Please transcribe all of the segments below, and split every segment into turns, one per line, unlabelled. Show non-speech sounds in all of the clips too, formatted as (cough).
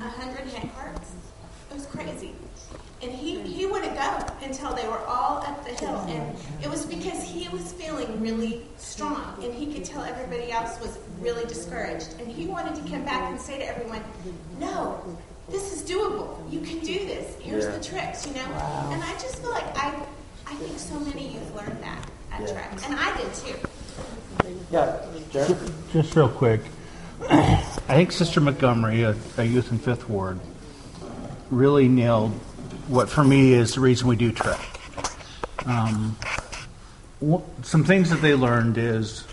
a hundred hand carts. It was crazy. And he, he wouldn't go until they were all up the hill. And it was because he was feeling really strong and he could tell everybody else was really discouraged. And he wanted to come back and say to everyone, No, this is doable. You can do this. Here's yeah. the tricks, you know? Wow. And I just feel like I I think so many youth learned that at yeah. Trek. And I did too.
Yeah,
just, just real quick. (clears throat) I think Sister Montgomery, a, a youth in Fifth Ward, really nailed what for me is the reason we do Trek. Um, some things that they learned is,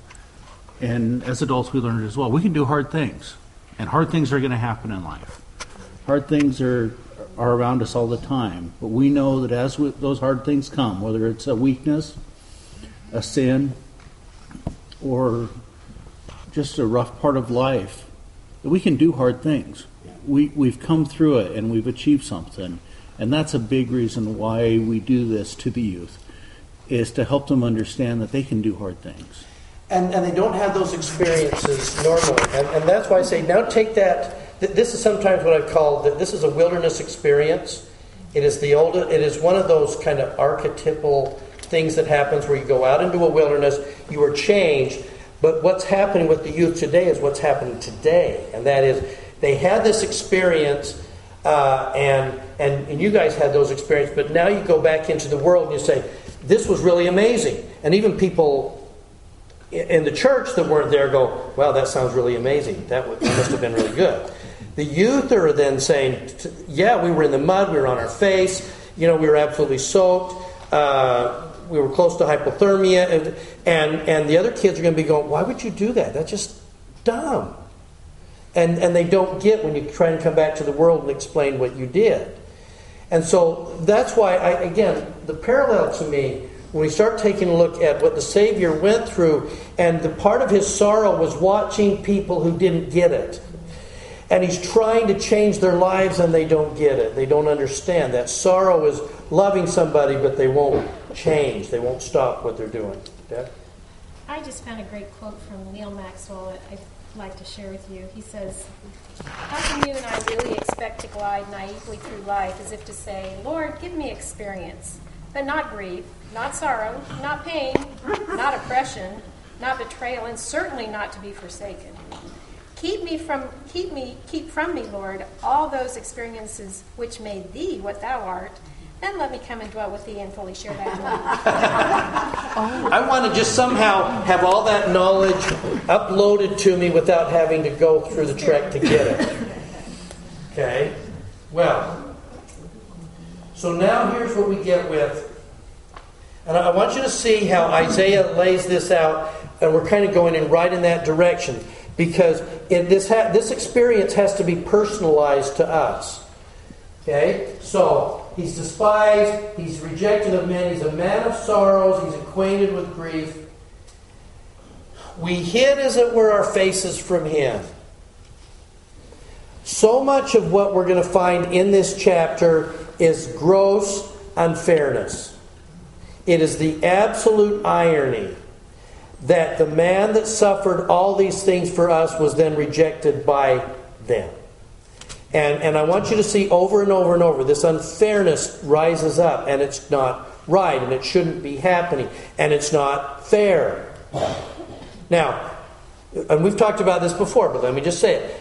and as adults we learned as well, we can do hard things, and hard things are going to happen in life. Hard things are are around us all the time, but we know that as we, those hard things come, whether it's a weakness, a sin, or just a rough part of life, we can do hard things. We, we've come through it and we've achieved something. And that's a big reason why we do this to the youth, is to help them understand that they can do hard things.
And, and they don't have those experiences normally. And, and that's why I say now take that. This is sometimes what I've called that this is a wilderness experience. It is the old, it is one of those kind of archetypal things that happens where you go out into a wilderness, you are changed. But what's happening with the youth today is what's happening today, and that is they had this experience uh, and, and, and you guys had those experiences, but now you go back into the world and you say, this was really amazing. And even people in the church that weren't there go, wow, that sounds really amazing. That, that must have been really good. The youth are then saying, yeah, we were in the mud, we were on our face, you know, we were absolutely soaked. Uh, we were close to hypothermia, and, and, and the other kids are going to be going, Why would you do that? That's just dumb and, and they don't get when you try and come back to the world and explain what you did. And so that's why, I, again, the parallel to me, when we start taking a look at what the Savior went through, and the part of his sorrow was watching people who didn't get it. And he's trying to change their lives and they don't get it. They don't understand. That sorrow is loving somebody, but they won't change. They won't stop what they're doing. Deb?
I just found a great quote from Neal Maxwell. I'd like to share with you. He says, How can you and I really expect to glide naively through life as if to say, Lord, give me experience, but not grief, not sorrow, not pain, not oppression, not betrayal, and certainly not to be forsaken. Keep me from keep me keep from me, Lord, all those experiences which made thee what thou art then let me come and dwell with thee and fully share that.
I want to just somehow have all that knowledge uploaded to me without having to go through the trek to get it. Okay? Well, so now here's what we get with. And I want you to see how Isaiah lays this out, and we're kind of going in right in that direction because this, ha- this experience has to be personalized to us. Okay? So, He's despised. He's rejected of men. He's a man of sorrows. He's acquainted with grief. We hid, as it were, our faces from him. So much of what we're going to find in this chapter is gross unfairness. It is the absolute irony that the man that suffered all these things for us was then rejected by them. And, and I want you to see over and over and over this unfairness rises up, and it's not right, and it shouldn't be happening, and it's not fair. Now, and we've talked about this before, but let me just say it.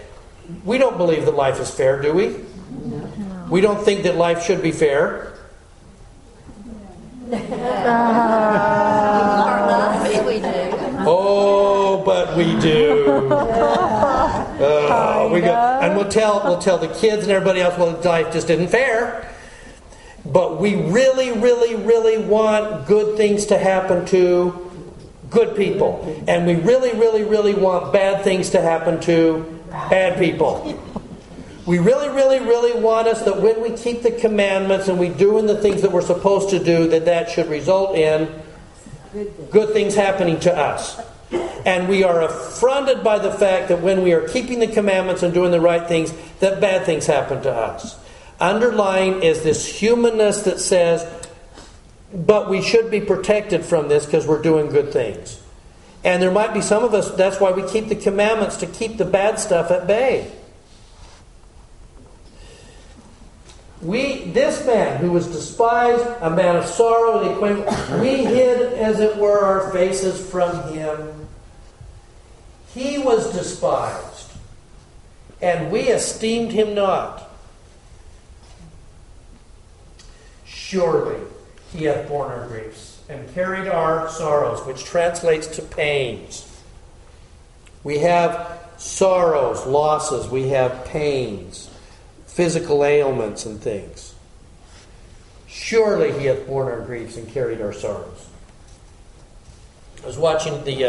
We don't believe that life is fair, do we? We don't think that life should be fair. (laughs) oh, but we do. (laughs) Uh, we got, and we'll tell we'll tell the kids and everybody else, well, life just isn't fair. But we really, really, really want good things to happen to good people. And we really, really, really want bad things to happen to bad people. We really, really, really want us that when we keep the commandments and we doing the things that we're supposed to do, that that should result in good things happening to us. And we are affronted by the fact that when we are keeping the commandments and doing the right things, that bad things happen to us. Underlying is this humanness that says, but we should be protected from this because we're doing good things. And there might be some of us, that's why we keep the commandments to keep the bad stuff at bay. We, this man who was despised, a man of sorrow, the we hid, as it were, our faces from him. He was despised, and we esteemed him not. Surely he hath borne our griefs and carried our sorrows, which translates to pains. We have sorrows, losses, we have pains physical ailments and things. Surely he hath borne our griefs and carried our sorrows. I was watching the uh,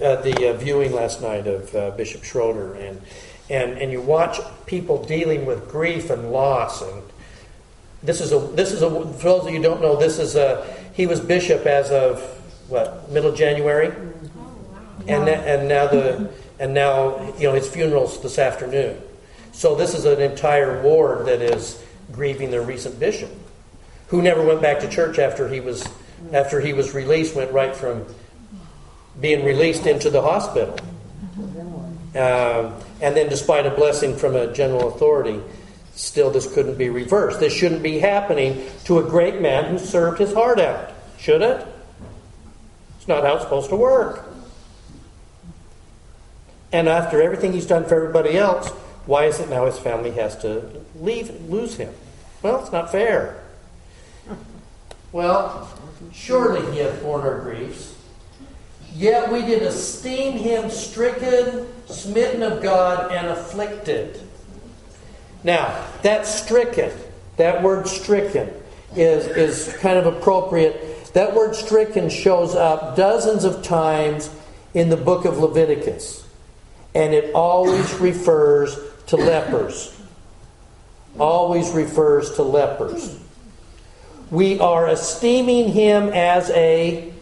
uh, the uh, viewing last night of uh, Bishop Schroeder, and and and you watch people dealing with grief and loss, and this is a this is a for those of you who don't know, this is a he was bishop as of what middle of January, and and now the and now you know his funeral's this afternoon. So this is an entire ward that is grieving their recent bishop, who never went back to church after he was after he was released. Went right from being released into the hospital, um, and then, despite a blessing from a general authority, still this couldn't be reversed. This shouldn't be happening to a great man who served his heart out, should it? It's not how it's supposed to work. And after everything he's done for everybody else, why is it now his family has to leave, lose him? Well, it's not fair. Well, surely he hath borne our griefs. Yet we did esteem him stricken, smitten of God, and afflicted. Now, that stricken, that word stricken, is, is kind of appropriate. That word stricken shows up dozens of times in the book of Leviticus. And it always refers to lepers. Always refers to lepers. We are esteeming him as a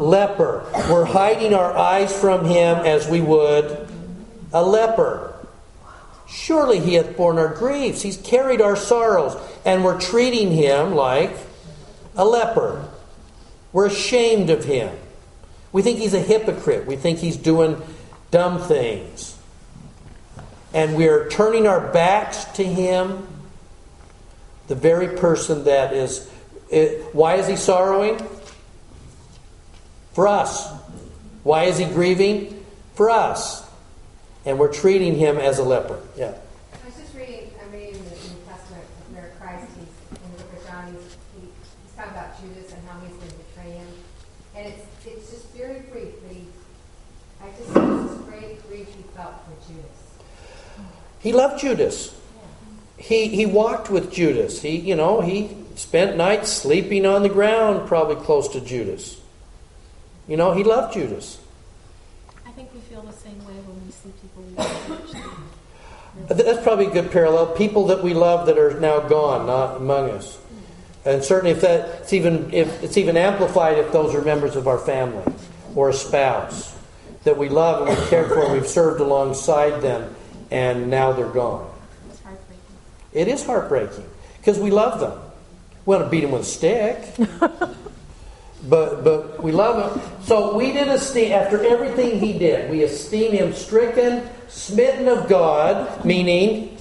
leper. We're hiding our eyes from him as we would a leper. Surely he hath borne our griefs. He's carried our sorrows. And we're treating him like a leper. We're ashamed of him. We think he's a hypocrite. We think he's doing dumb things and we are turning our backs to Him, the very person that is. It, why is He sorrowing? For us. Why is He grieving? For us. And we're treating Him as a leper. Yeah.
I was just reading, I'm reading the New Testament where Christ, he's in the book of John, he's, he, he's talking about Judas and how he's going to betray him. And it's, it's just very brief, but he, I just see this great grief he felt for Judas.
He loved Judas. He, he walked with Judas. He, you know, he spent nights sleeping on the ground, probably close to Judas. You know, he loved Judas.
I think we feel the same way when we see people leave church.
That's probably a good parallel. People that we love that are now gone, not among us. And certainly, if that it's even if it's even amplified if those are members of our family or a spouse that we love and we care for, and we've served alongside them and now they're gone.
It's heartbreaking.
It is heartbreaking because we love them. We want to beat them with a stick, (laughs) but but we love them. So we did esteem after everything he did. We esteem him stricken, smitten of God, meaning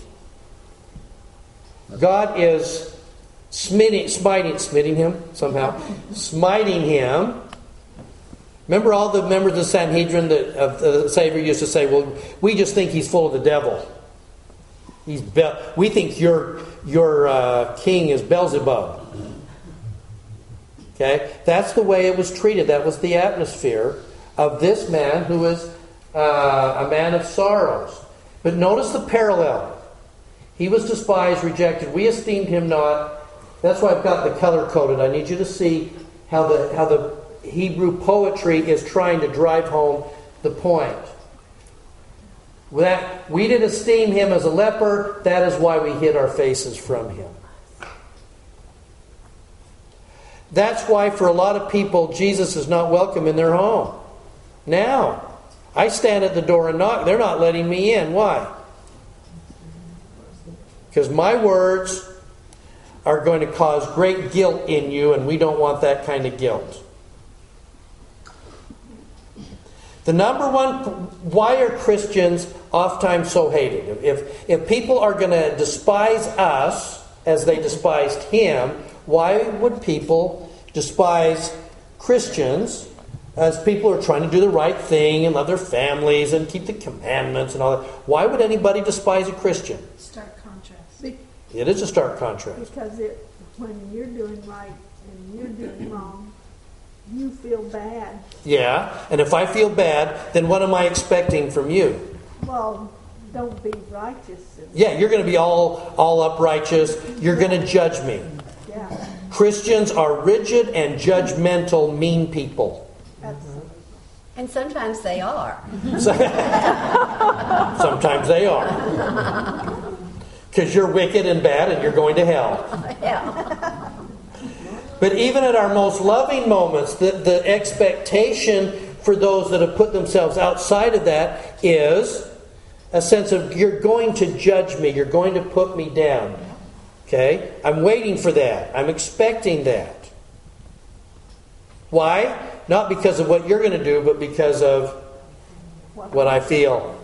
God is smiting, smiting, smiting him somehow, smiting him Remember all the members of the Sanhedrin that of the Savior used to say, "Well, we just think he's full of the devil. He's Be- we think your your uh, king is Beelzebub." Okay, that's the way it was treated. That was the atmosphere of this man who was uh, a man of sorrows. But notice the parallel. He was despised, rejected. We esteemed him not. That's why I've got the color coded. I need you to see how the how the Hebrew poetry is trying to drive home the point. That we did esteem him as a leper, that is why we hid our faces from him. That's why, for a lot of people, Jesus is not welcome in their home. Now, I stand at the door and knock. They're not letting me in. Why? Because my words are going to cause great guilt in you, and we don't want that kind of guilt. The number one, why are Christians oftentimes so hated? If, if people are going to despise us as they despised him, why would people despise Christians as people are trying to do the right thing and love their families and keep the commandments and all that? Why would anybody despise a Christian?
Stark contrast.
Be-
It is a stark contrast.
Because it, when you're doing right and you're doing wrong, you feel bad.
Yeah, and if I feel bad, then what am I expecting from you?
Well, don't be righteous.
Yeah, you're going to be all all up righteous. You're going to judge me.
Yeah,
Christians are rigid and judgmental, mean people.
absolutely.
And sometimes they are.
Sometimes they are. (laughs) Because you're wicked and bad and you're going to hell.
Yeah.
But even at our most loving moments, the, the expectation for those that have put themselves outside of that is a sense of you're going to judge me, you're going to put me down. Okay? I'm waiting for that. I'm expecting that. Why? Not because of what you're going to do, but because of what I feel,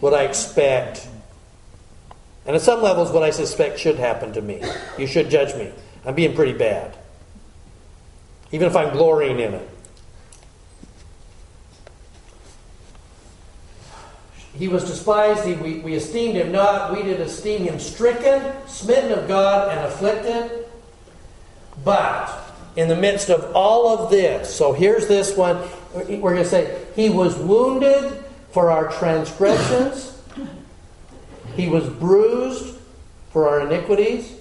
what I expect. And at some levels, what I suspect should happen to me. You should judge me. I'm being pretty bad. Even if I'm glorying in it. He was despised, he, we, we esteemed him not, we did esteem him stricken, smitten of God, and afflicted. But in the midst of all of this, so here's this one, we're going to say, He was wounded for our transgressions, He was bruised for our iniquities.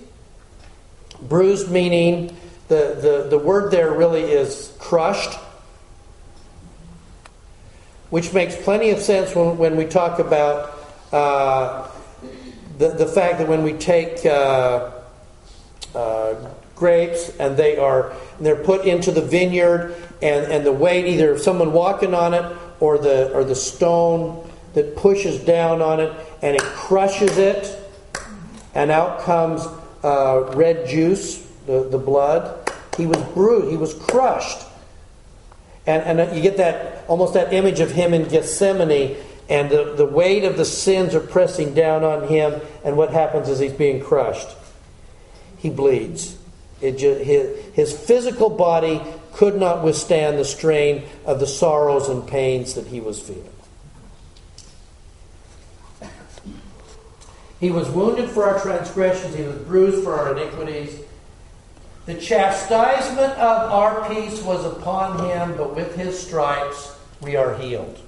Bruised meaning the, the, the word there really is crushed, which makes plenty of sense when, when we talk about uh, the, the fact that when we take uh, uh, grapes and they are and they're put into the vineyard and, and the weight either of someone walking on it or the or the stone that pushes down on it and it crushes it and out comes uh, red juice the, the blood he was bruised he was crushed and, and you get that almost that image of him in Gethsemane, and the, the weight of the sins are pressing down on him, and what happens is he's being crushed. He bleeds. It just, his, his physical body could not withstand the strain of the sorrows and pains that he was feeling. He was wounded for our transgressions, he was bruised for our iniquities. The chastisement of our peace was upon him, but with his stripes we are healed.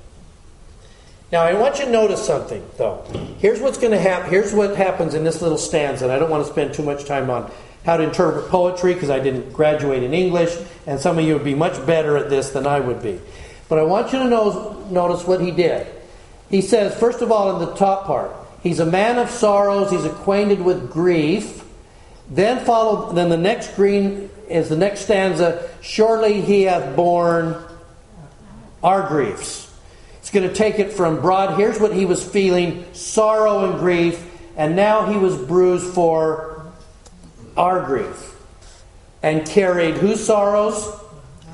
Now, I want you to notice something, though. Here's what's going to happen. Here's what happens in this little stanza, and I don't want to spend too much time on how to interpret poetry because I didn't graduate in English, and some of you would be much better at this than I would be. But I want you to know, notice what he did. He says, first of all, in the top part, he's a man of sorrows, he's acquainted with grief. Then followed, then the next green is the next stanza. Surely he hath borne our griefs. It's going to take it from broad. Here's what he was feeling: sorrow and grief, and now he was bruised for our grief, and carried whose sorrows?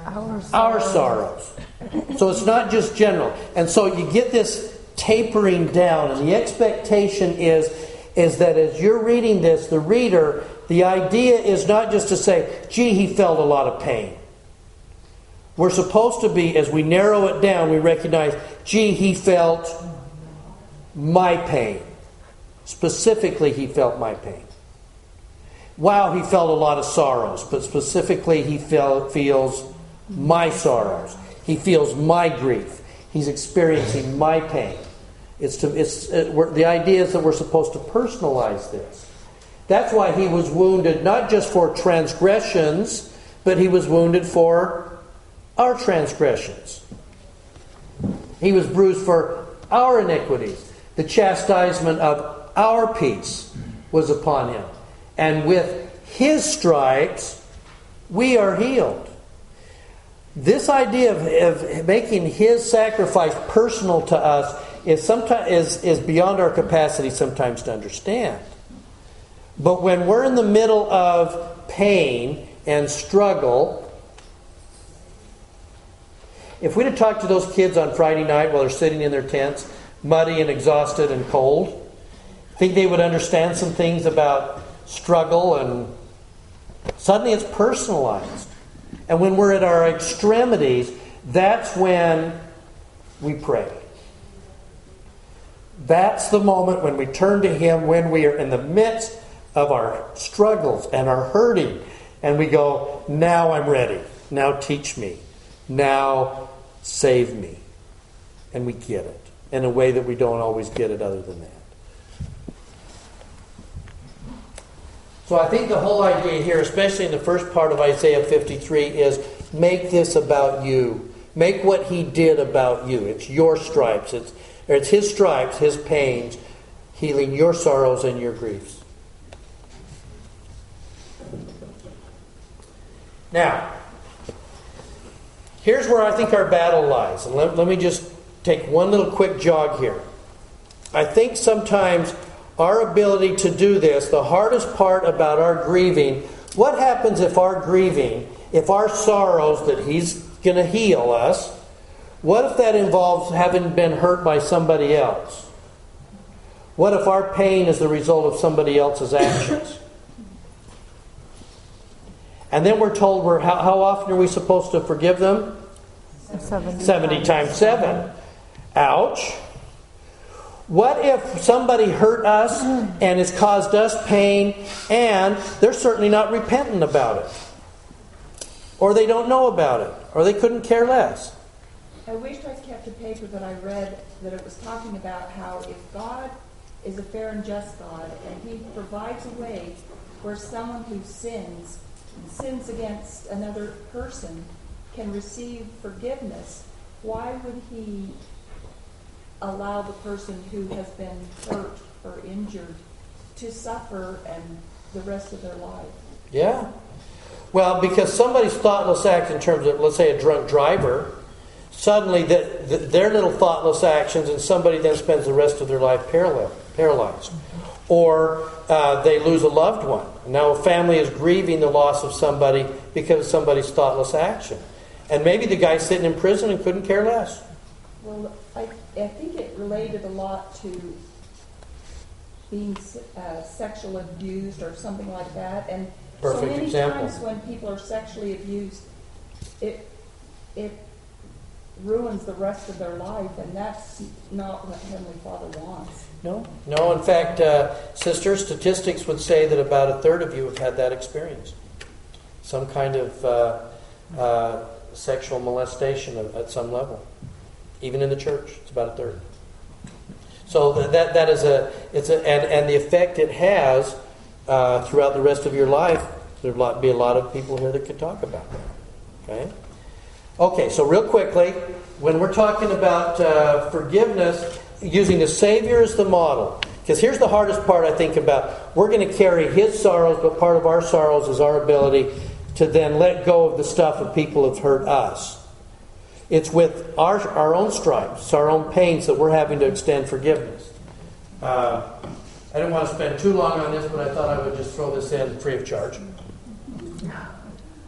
Our
Our sorrows. So it's not just general, and so you get this tapering down, and the expectation is is that as you're reading this, the reader the idea is not just to say, gee, he felt a lot of pain. We're supposed to be, as we narrow it down, we recognize, gee, he felt my pain. Specifically, he felt my pain. Wow, he felt a lot of sorrows, but specifically, he feels my sorrows. He feels my grief. He's experiencing my pain. It's to, it's, it, the idea is that we're supposed to personalize this. That's why he was wounded not just for transgressions, but he was wounded for our transgressions. He was bruised for our iniquities. The chastisement of our peace was upon him. And with his stripes, we are healed. This idea of, of making his sacrifice personal to us is, sometimes, is, is beyond our capacity sometimes to understand. But when we're in the middle of pain and struggle, if we'd have talked to those kids on Friday night while they're sitting in their tents, muddy and exhausted and cold, think they would understand some things about struggle and suddenly it's personalized. And when we're at our extremities, that's when we pray. That's the moment when we turn to Him when we are in the midst of our struggles and our hurting. And we go, Now I'm ready. Now teach me. Now save me. And we get it in a way that we don't always get it other than that. So I think the whole idea here, especially in the first part of Isaiah 53, is make this about you. Make what he did about you. It's your stripes. It's, it's his stripes, his pains, healing your sorrows and your griefs. Now, here's where I think our battle lies. And let, let me just take one little quick jog here. I think sometimes our ability to do this, the hardest part about our grieving, what happens if our grieving, if our sorrows that He's going to heal us, what if that involves having been hurt by somebody else? What if our pain is the result of somebody else's actions? And then we're told we're, how, how often are we supposed to forgive them?
70,
70 times 7. Ouch. What if somebody hurt us and has caused us pain and they're certainly not repentant about it? Or they don't know about it? Or they couldn't care less?
I wish I kept a paper that I read that it was talking about how if God is a fair and just God and He provides a way where someone who sins, sins against another person, can receive forgiveness, why would He allow the person who has been hurt or injured to suffer and the rest of their life?
Yeah. Well, because somebody's thoughtless act in terms of, let's say, a drunk driver, suddenly the, the, their little thoughtless actions, and somebody then spends the rest of their life paralyzed. Or uh, they lose a loved one. Now a family is grieving the loss of somebody because of somebody's thoughtless action. And maybe the guy's sitting in prison and couldn't care less.
Well, I, I think it related a lot to being uh, sexual abused or something like that. And
Perfect
so many
example.
times when people are sexually abused, it it ruins the rest of their life, and that's not what Heavenly Father wants.
No, no. In fact, uh, sister, statistics would say that about a third of you have had that experience. Some kind of uh, uh, sexual molestation at, at some level, even in the church. It's about a third. So that that is a it's a and, and the effect it has uh, throughout the rest of your life. There'd be a lot of people here that could talk about that. Okay. Okay. So real quickly, when we're talking about uh, forgiveness, using the Savior as the model. Because here's the hardest part I think about. We're going to carry His sorrows, but part of our sorrows is our ability to then let go of the stuff that people have hurt us. It's with our, our own stripes, our own pains, that we're having to extend forgiveness. Uh, I didn't want to spend too long on this, but I thought I would just throw this in free of charge.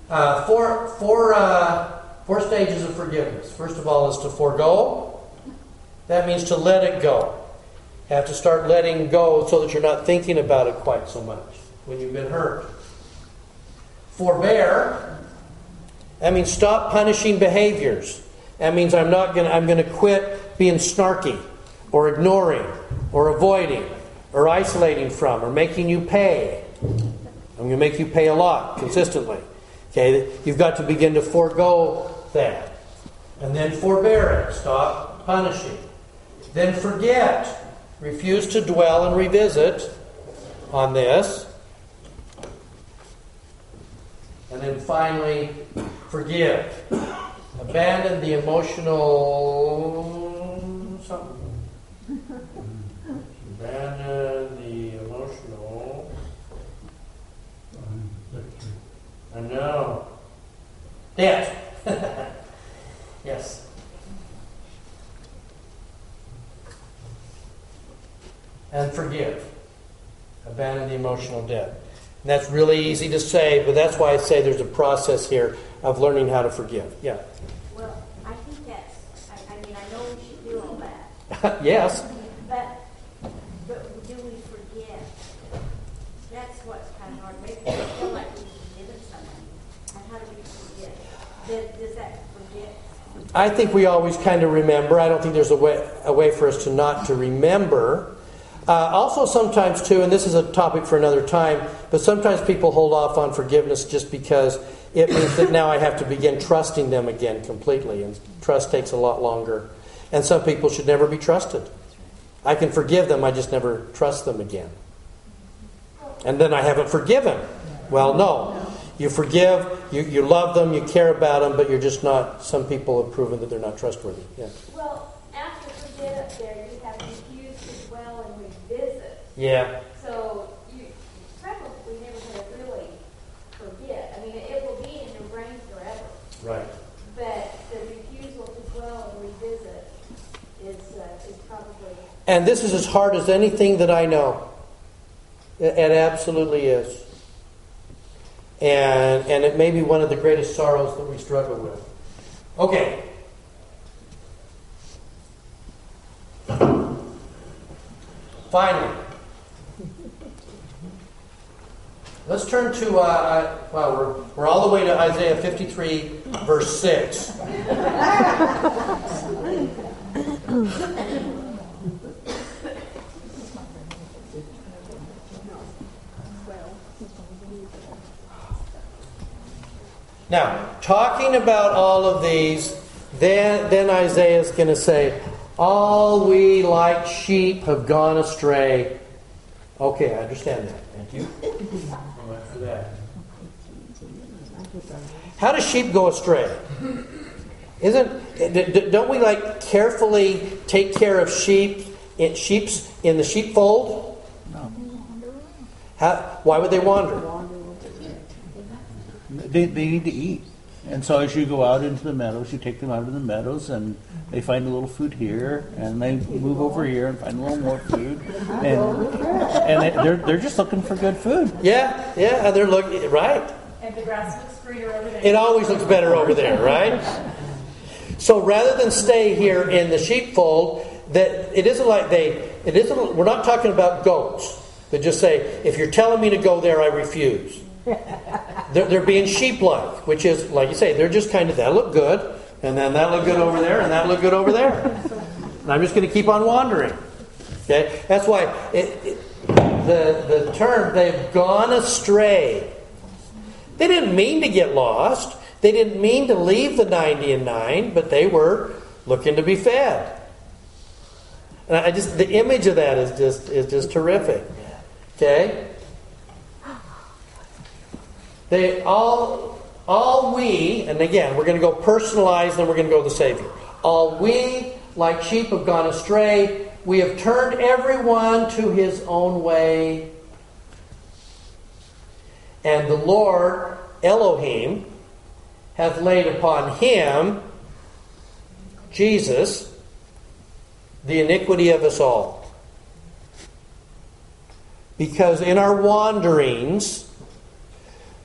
Uh, four, four, uh, four stages of forgiveness. First of all, is to forego. That means to let it go. You Have to start letting go so that you're not thinking about it quite so much when you've been hurt. Forbear. That means stop punishing behaviors. That means I'm not going. I'm going to quit being snarky, or ignoring, or avoiding, or isolating from, or making you pay. I'm going to make you pay a lot consistently. Okay, you've got to begin to forego that, and then forbear it. Stop punishing. Then forget. Refuse to dwell and revisit on this. And then finally, forgive. Abandon the emotional something. Abandon the emotional. I know. Debt. (laughs) yes. And forgive. Abandon the emotional debt. And that's really easy to say, but that's why I say there's a process here of learning how to forgive. Yeah.
Well, I think that's, I, I mean, I know we should do all that, (laughs)
yes.
but, but do we forget? that's what's kind of hard. Maybe we feel like we've forgiven somebody. And how do we forget? Does, does that forget?
I think we always kind of remember. I don't think there's a way, a way for us to not to remember. Uh, also, sometimes too, and this is a topic for another time, but sometimes people hold off on forgiveness just because it means that now I have to begin trusting them again completely, and trust takes a lot longer. And some people should never be trusted. I can forgive them, I just never trust them again. And then I haven't forgiven. Well, no. You forgive, you, you love them, you care about them, but you're just not, some people have proven that they're not trustworthy. Yeah.
Well, after forget up there, you have refused to dwell and revisit.
Yeah.
So you probably never going to really forget. I mean, it will be in your brain forever.
Right.
But the refusal to dwell and revisit is, uh, is probably,
And this is as hard as anything that I know. It, it absolutely is. And, and it may be one of the greatest sorrows that we struggle with. Okay. Finally. Let's turn to, uh, well, we're, we're all the way to Isaiah 53, verse 6. Now, talking about all of these, then, then is going to say, All we like sheep have gone astray. Okay, I understand that. Thank you. For that. How do sheep go astray? Isn't don't we like carefully take care of sheep in sheep's in the sheepfold?
No.
How, why would they wander?
They, they need to eat. And so as you go out into the meadows, you take them out of the meadows and they find a little food here and they move over here and find a little more food. And, and they, they're, they're just looking for good food.
Yeah, yeah, and they're looking right.
And the grass looks greener over there.
It always looks better over there, right? So rather than stay here in the sheepfold, that it isn't like they it isn't we're not talking about goats that just say, if you're telling me to go there, I refuse. They're, they're being sheep-like, which is like you say, they're just kind of that look good, and then that look good over there, and that look good over there. And I'm just going to keep on wandering. Okay, that's why it, it, the the term they've gone astray. They didn't mean to get lost. They didn't mean to leave the 90 and 9, but they were looking to be fed. And I just the image of that is just is just terrific. Okay? They all all we, and again, we're going to go personalized, then we're going to go to the Savior. All we, like sheep, have gone astray. We have turned everyone to his own way. And the Lord, Elohim, hath laid upon him, Jesus, the iniquity of us all. Because in our wanderings,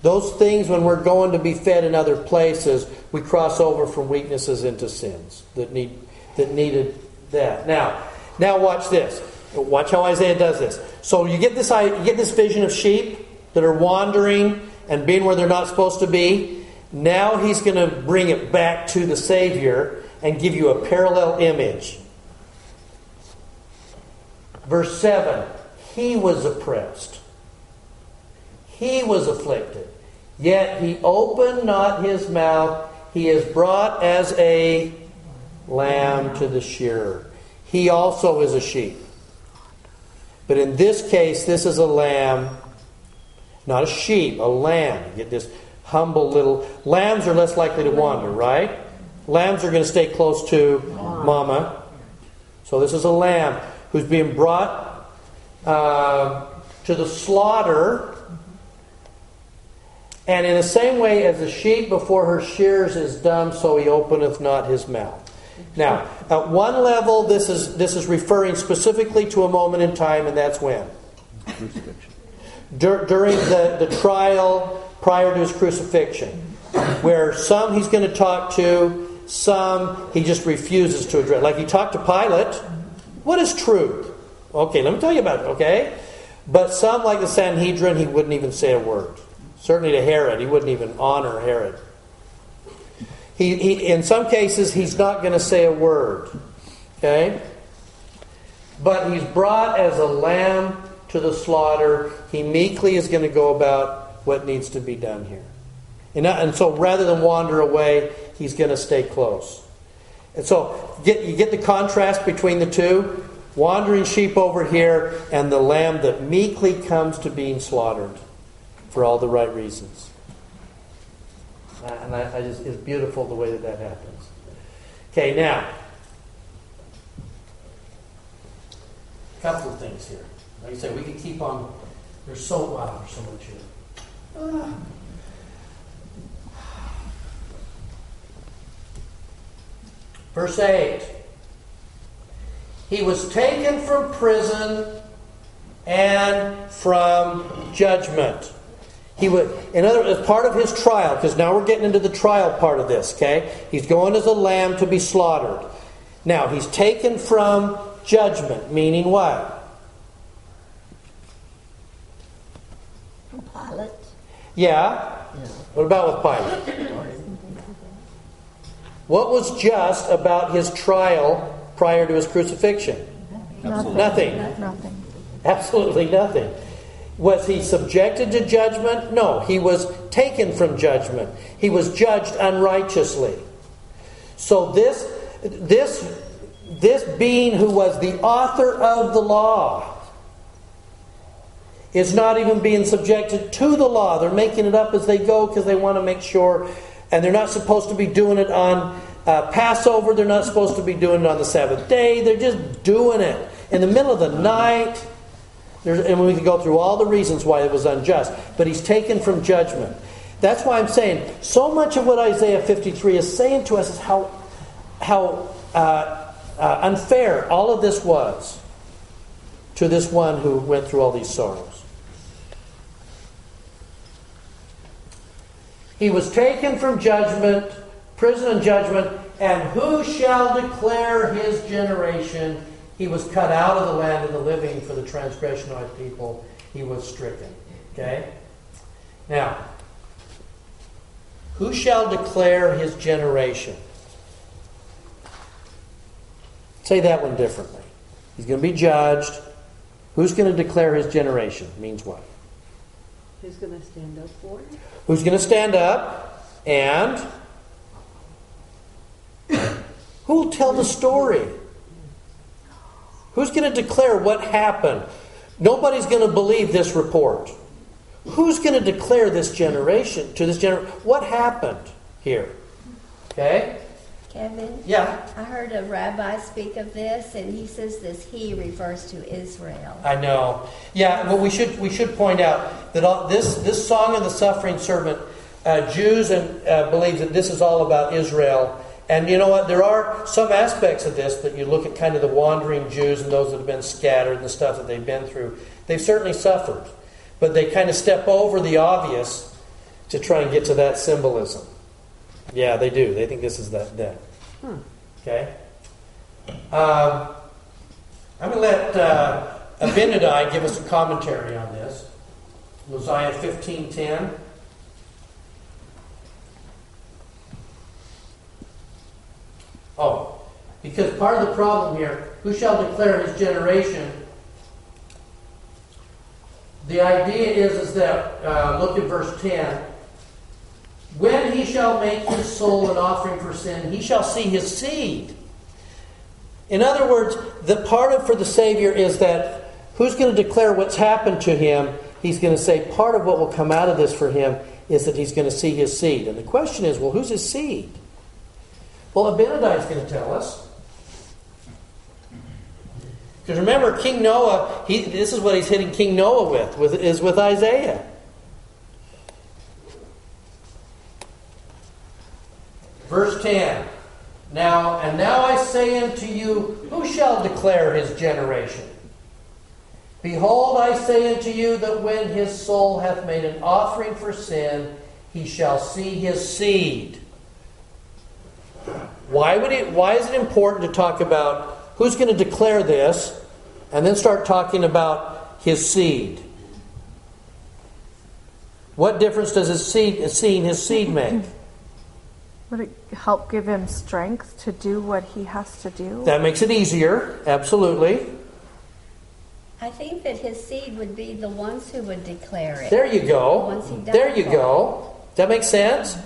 those things when we're going to be fed in other places, we cross over from weaknesses into sins that need that needed that. Now, now watch this. Watch how Isaiah does this. So you get this you get this vision of sheep that are wandering and being where they're not supposed to be. Now he's going to bring it back to the Savior and give you a parallel image. Verse 7 He was oppressed, he was afflicted, yet he opened not his mouth. He is brought as a lamb to the shearer. He also is a sheep. But in this case, this is a lamb, not a sheep, a lamb. You get this humble little. Lambs are less likely to wander, right? Lambs are going to stay close to mama. So this is a lamb who's being brought uh, to the slaughter. And in the same way as the sheep before her shears is dumb, so he openeth not his mouth. Now, at one level, this is this is referring specifically to a moment in time, and that's when Dur- during the, the trial prior to his crucifixion, where some he's going to talk to, some he just refuses to address. Like he talked to Pilate. What is truth? Okay, let me tell you about it. Okay, But some, like the Sanhedrin, he wouldn't even say a word. Certainly to Herod, he wouldn't even honor Herod. He, he, in some cases, he's not going to say a word. Okay? But he's brought as a lamb to the slaughter. He meekly is going to go about what needs to be done here. And, and so rather than wander away, he's going to stay close. And so get, you get the contrast between the two wandering sheep over here and the lamb that meekly comes to being slaughtered for all the right reasons. And I, I just, it's beautiful the way that that happens. Okay, now, a couple of things here. Like I said, we could keep on. There's so wow, there's so much here. Ah. Verse 8. He was taken from prison and from judgment. He would, in other as part of his trial, because now we're getting into the trial part of this, okay? He's going as a lamb to be slaughtered. Now, he's taken from judgment, meaning what?
From Pilate.
Yeah. What about with Pilate? What was just about his trial prior to his crucifixion?
Nothing.
Nothing.
Nothing.
Absolutely nothing. Was he subjected to judgment? No, he was taken from judgment. He was judged unrighteously. So this this this being who was the author of the law is not even being subjected to the law. They're making it up as they go because they want to make sure and they're not supposed to be doing it on uh, Passover. They're not supposed to be doing it on the Sabbath day. They're just doing it in the middle of the night. There's, and we can go through all the reasons why it was unjust. But he's taken from judgment. That's why I'm saying so much of what Isaiah 53 is saying to us is how, how uh, uh, unfair all of this was to this one who went through all these sorrows. He was taken from judgment, prison and judgment, and who shall declare his generation? He was cut out of the land of the living for the transgression of my people. He was stricken. Okay? Now, who shall declare his generation? Say that one differently. He's going to be judged. Who's going to declare his generation? Means what?
Who's going to stand up for it?
Who's going to stand up and who will tell the story? Who's going to declare what happened? Nobody's going to believe this report. Who's going to declare this generation to this generation? What happened here? Okay?
Kevin?
Yeah.
I heard a rabbi speak of this, and he says this he refers to Israel.
I know. Yeah, well, we should we should point out that all, this this song of the suffering servant, uh, Jews and uh, believe that this is all about Israel. And you know what? There are some aspects of this that you look at, kind of the wandering Jews and those that have been scattered and the stuff that they've been through. They've certainly suffered, but they kind of step over the obvious to try and get to that symbolism. Yeah, they do. They think this is that then.
Hmm.
Okay. Um, I'm going to let uh, Abinadi give us a commentary on this. Mosiah 15:10. Oh, because part of the problem here, who shall declare his generation? The idea is, is that, uh, look at verse 10. When he shall make his soul an offering for sin, he shall see his seed. In other words, the part of for the Savior is that who's going to declare what's happened to him? He's going to say part of what will come out of this for him is that he's going to see his seed. And the question is, well, who's his seed? Well, Abinadi is going to tell us. Because remember, King Noah, he, this is what he's hitting King Noah with, with, is with Isaiah. Verse 10. Now, and now I say unto you, who shall declare his generation? Behold, I say unto you that when his soul hath made an offering for sin, he shall see his seed. Why would it why is it important to talk about who's going to declare this and then start talking about his seed. What difference does his seed, seeing his seed make? (laughs)
Would it help give him strength to do what he has to do?
That makes it easier, absolutely.
I think that his seed would be the ones who would declare it.
There you go.
ones he
There you go. Does that make sense?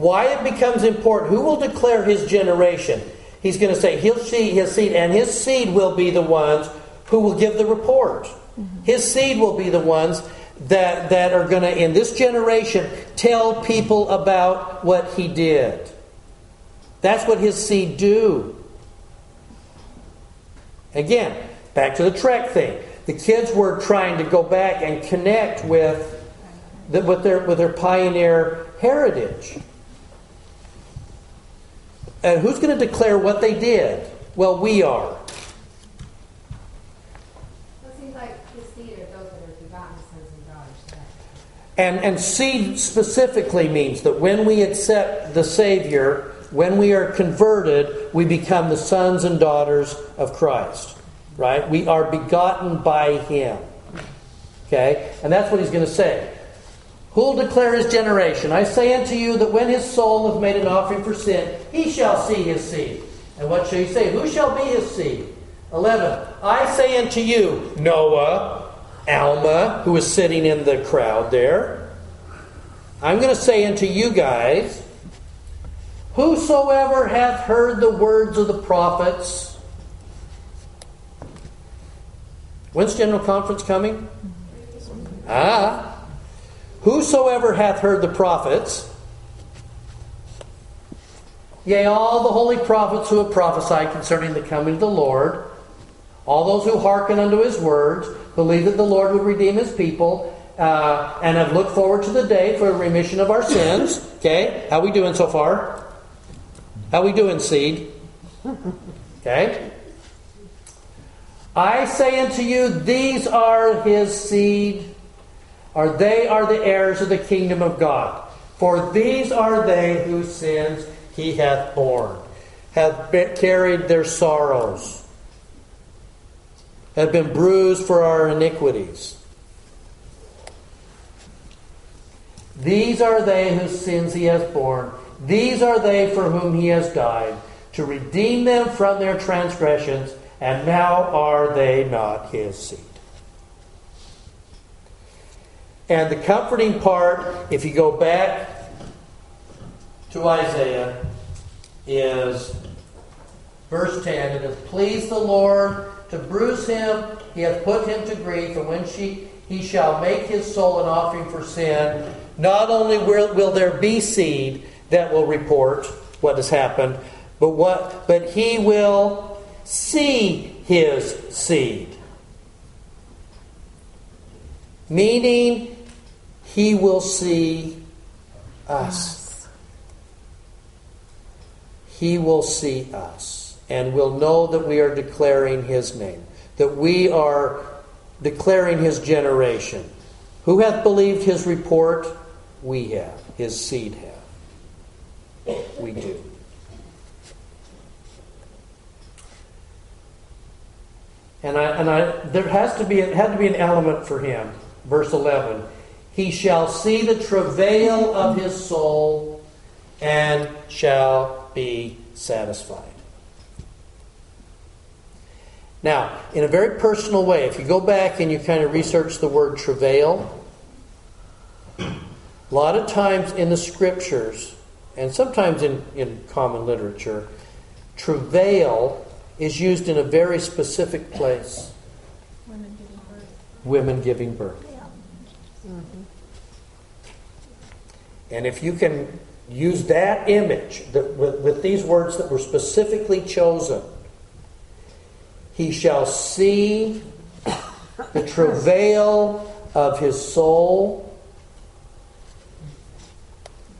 Why it becomes important. Who will declare his generation? He's going to say he'll see his seed, and his seed will be the ones who will give the report. Mm-hmm. His seed will be the ones that, that are going to, in this generation, tell people about what he did. That's what his seed do. Again, back to the Trek thing. The kids were trying to go back and connect with, the, with, their, with their pioneer heritage. And who's going to declare what they did? Well, we are.
It seems like his seed are those that are begotten sons and daughters.
And, and seed specifically means that when we accept the Savior, when we are converted, we become the sons and daughters of Christ. Right? We are begotten by Him. Okay? And that's what He's going to say. Who'll declare His generation? I say unto you that when His soul hath made an offering for sin, he shall see His seed. And what shall He say? Who shall be His seed? 11. I say unto you, Noah, Alma, who is sitting in the crowd there, I'm going to say unto you guys, whosoever hath heard the words of the prophets. When's General Conference coming? Ah. Whosoever hath heard the prophets, yea, all the holy prophets who have prophesied concerning the coming of the Lord, all those who hearken unto his words, believe that the Lord would redeem his people, uh, and have looked forward to the day for the remission of our sins. (laughs) Okay, how we doing so far? How we doing, seed? Okay. I say unto you, these are his seed, or they are the heirs of the kingdom of God. For these are they whose sins he hath borne, have be- carried their sorrows, have been bruised for our iniquities. These are they whose sins he has borne. These are they for whom he has died, to redeem them from their transgressions, and now are they not his seed. And the comforting part, if you go back to Isaiah, is verse 10 It hath pleased the Lord to bruise him, he hath put him to grief, and when she, he shall make his soul an offering for sin, not only will, will there be seed that will report what has happened, but what but he will see his seed. Meaning he will see us. He will see us and will know that we are declaring his name, that we are declaring his generation. Who hath believed his report? We have. His seed have. We do. And I, and I, there has to be, it had to be an element for him. Verse 11. He shall see the travail of his soul and shall be satisfied. Now, in a very personal way, if you go back and you kind of research the word travail, a lot of times in the scriptures, and sometimes in, in common literature, travail is used in a very specific place
Women giving birth.
women giving birth. Mm-hmm. And if you can use that image that, with, with these words that were specifically chosen, he shall see the travail of his soul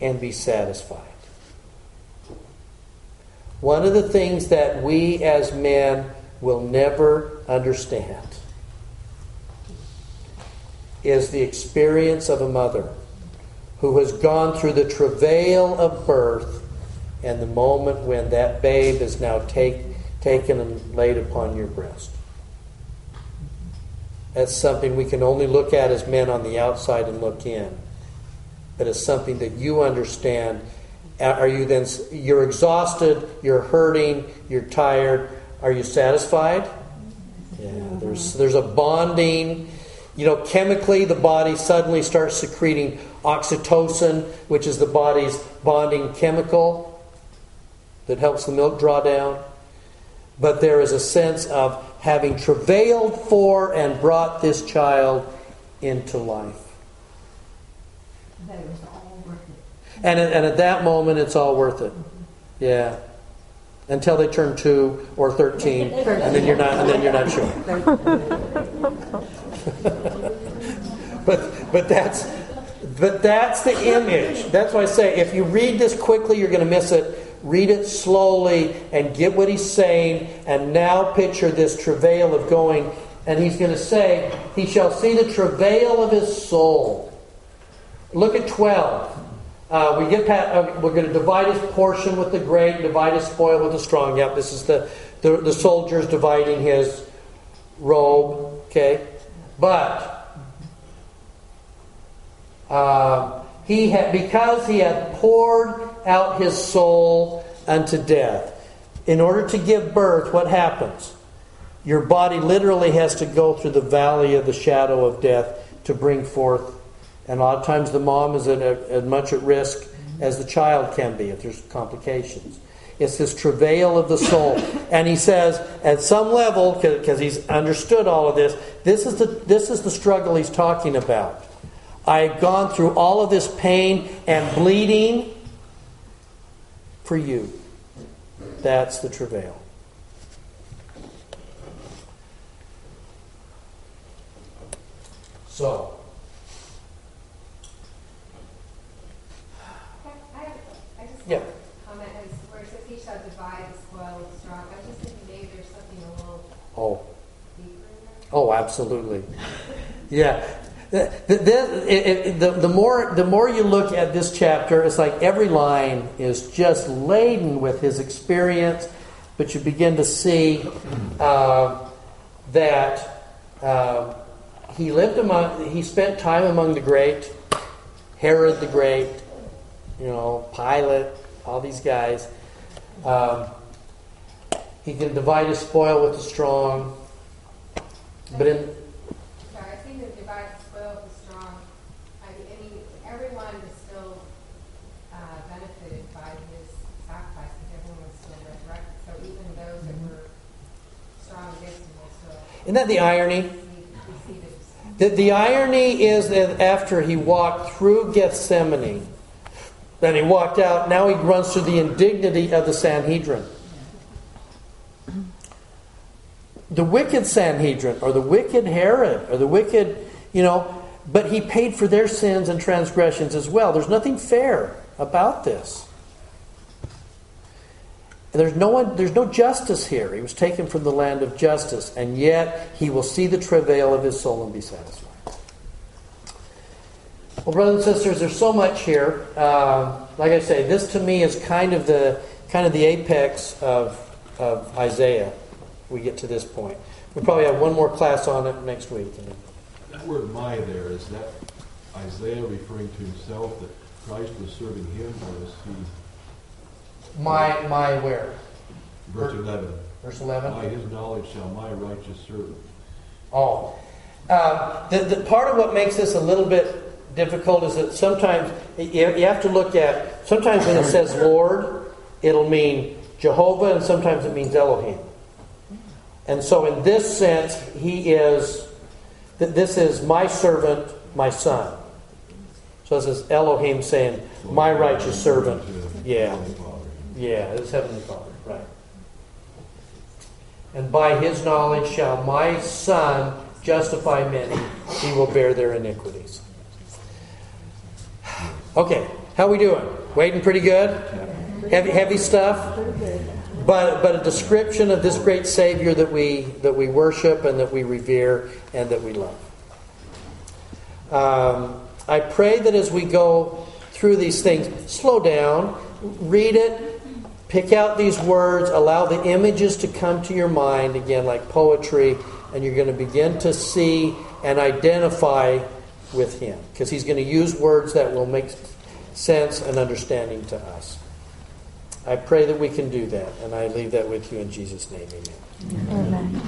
and be satisfied. One of the things that we as men will never understand is the experience of a mother who has gone through the travail of birth and the moment when that babe is now take, taken and laid upon your breast. That's something we can only look at as men on the outside and look in, but it's something that you understand. Are you then, you're exhausted, you're hurting, you're tired. Are you satisfied? Yeah, there's, there's a bonding. You know, chemically, the body suddenly starts secreting oxytocin, which is the body's bonding chemical that helps the milk draw down. But there is a sense of having travailed for and brought this child into life. And, and at that moment, it's all worth it. Yeah. Until they turn two or thirteen, and then you're not, and then you're not sure. (laughs) (laughs) but but that's but that's the image. That's why I say if you read this quickly, you're going to miss it. Read it slowly and get what he's saying. And now picture this travail of going. And he's going to say, He shall see the travail of his soul. Look at 12. Uh, we get past, uh, we're going to divide his portion with the great, divide his spoil with the strong. Yep, this is the, the, the soldiers dividing his robe. Okay? But uh, he had, because he had poured out his soul unto death. In order to give birth, what happens? Your body literally has to go through the valley of the shadow of death to bring forth. And a lot of times the mom is as much at risk as the child can be if there's complications. It's this travail of the soul. And he says, at some level, because he's understood all of this, this is, the, this is the struggle he's talking about. I've gone through all of this pain and bleeding for you. That's the travail. So,
I have, I just
Yeah.
have a comment as where it says he shall divide the spoil with the strong. I was just thinking maybe there's something a little
oh, oh, absolutely. Yeah. The, the, the, the, more, the more you look at this chapter, it's like every line is just laden with his experience, but you begin to see uh, that uh, he lived among, he spent time among the great, Herod the Great, you know, Pilate, all these guys. Um, he can divide his spoil with the strong, but in
Sorry, I think the divide the spoil with the strong. I mean, everyone is still uh, benefited by his sacrifice because everyone was still resurrected. So even those that were strong against him still
Isn't that the irony? The, the irony is that after he walked through Gethsemane, then he walked out, now he runs through the indignity of the Sanhedrin. The wicked Sanhedrin, or the wicked Herod, or the wicked, you know, but he paid for their sins and transgressions as well. There's nothing fair about this. And there's no one, there's no justice here. He was taken from the land of justice, and yet he will see the travail of his soul and be satisfied. Well, brothers and sisters, there's so much here. Uh, like I say, this to me is kind of the kind of the apex of, of Isaiah. We get to this point. We probably have one more class on it next week.
That word "my" there is that Isaiah referring to himself that Christ was serving him, or is he
My my where?
verse eleven?
Verse eleven.
By his knowledge shall my righteous servant.
Oh. Uh, the, the part of what makes this a little bit difficult is that sometimes you have to look at, sometimes when it says Lord, it'll mean Jehovah, and sometimes it means Elohim. And so, in this sense, he is, th- this is my servant, my son. So this is Elohim saying, my righteous servant. Yeah. Yeah, it's Heavenly Father, right. And by his knowledge shall my son justify many, he will bear their iniquities. Okay, how we doing? Waiting pretty good? Heavy heavy stuff? But but a description of this great Savior that we that we worship and that we revere and that we love. Um, I pray that as we go through these things, slow down, read it, pick out these words, allow the images to come to your mind again, like poetry, and you're going to begin to see and identify with Him because He's going to use words that will make sense and understanding to us. I pray that we can do that, and I leave that with you in Jesus' name. Amen.
Amen.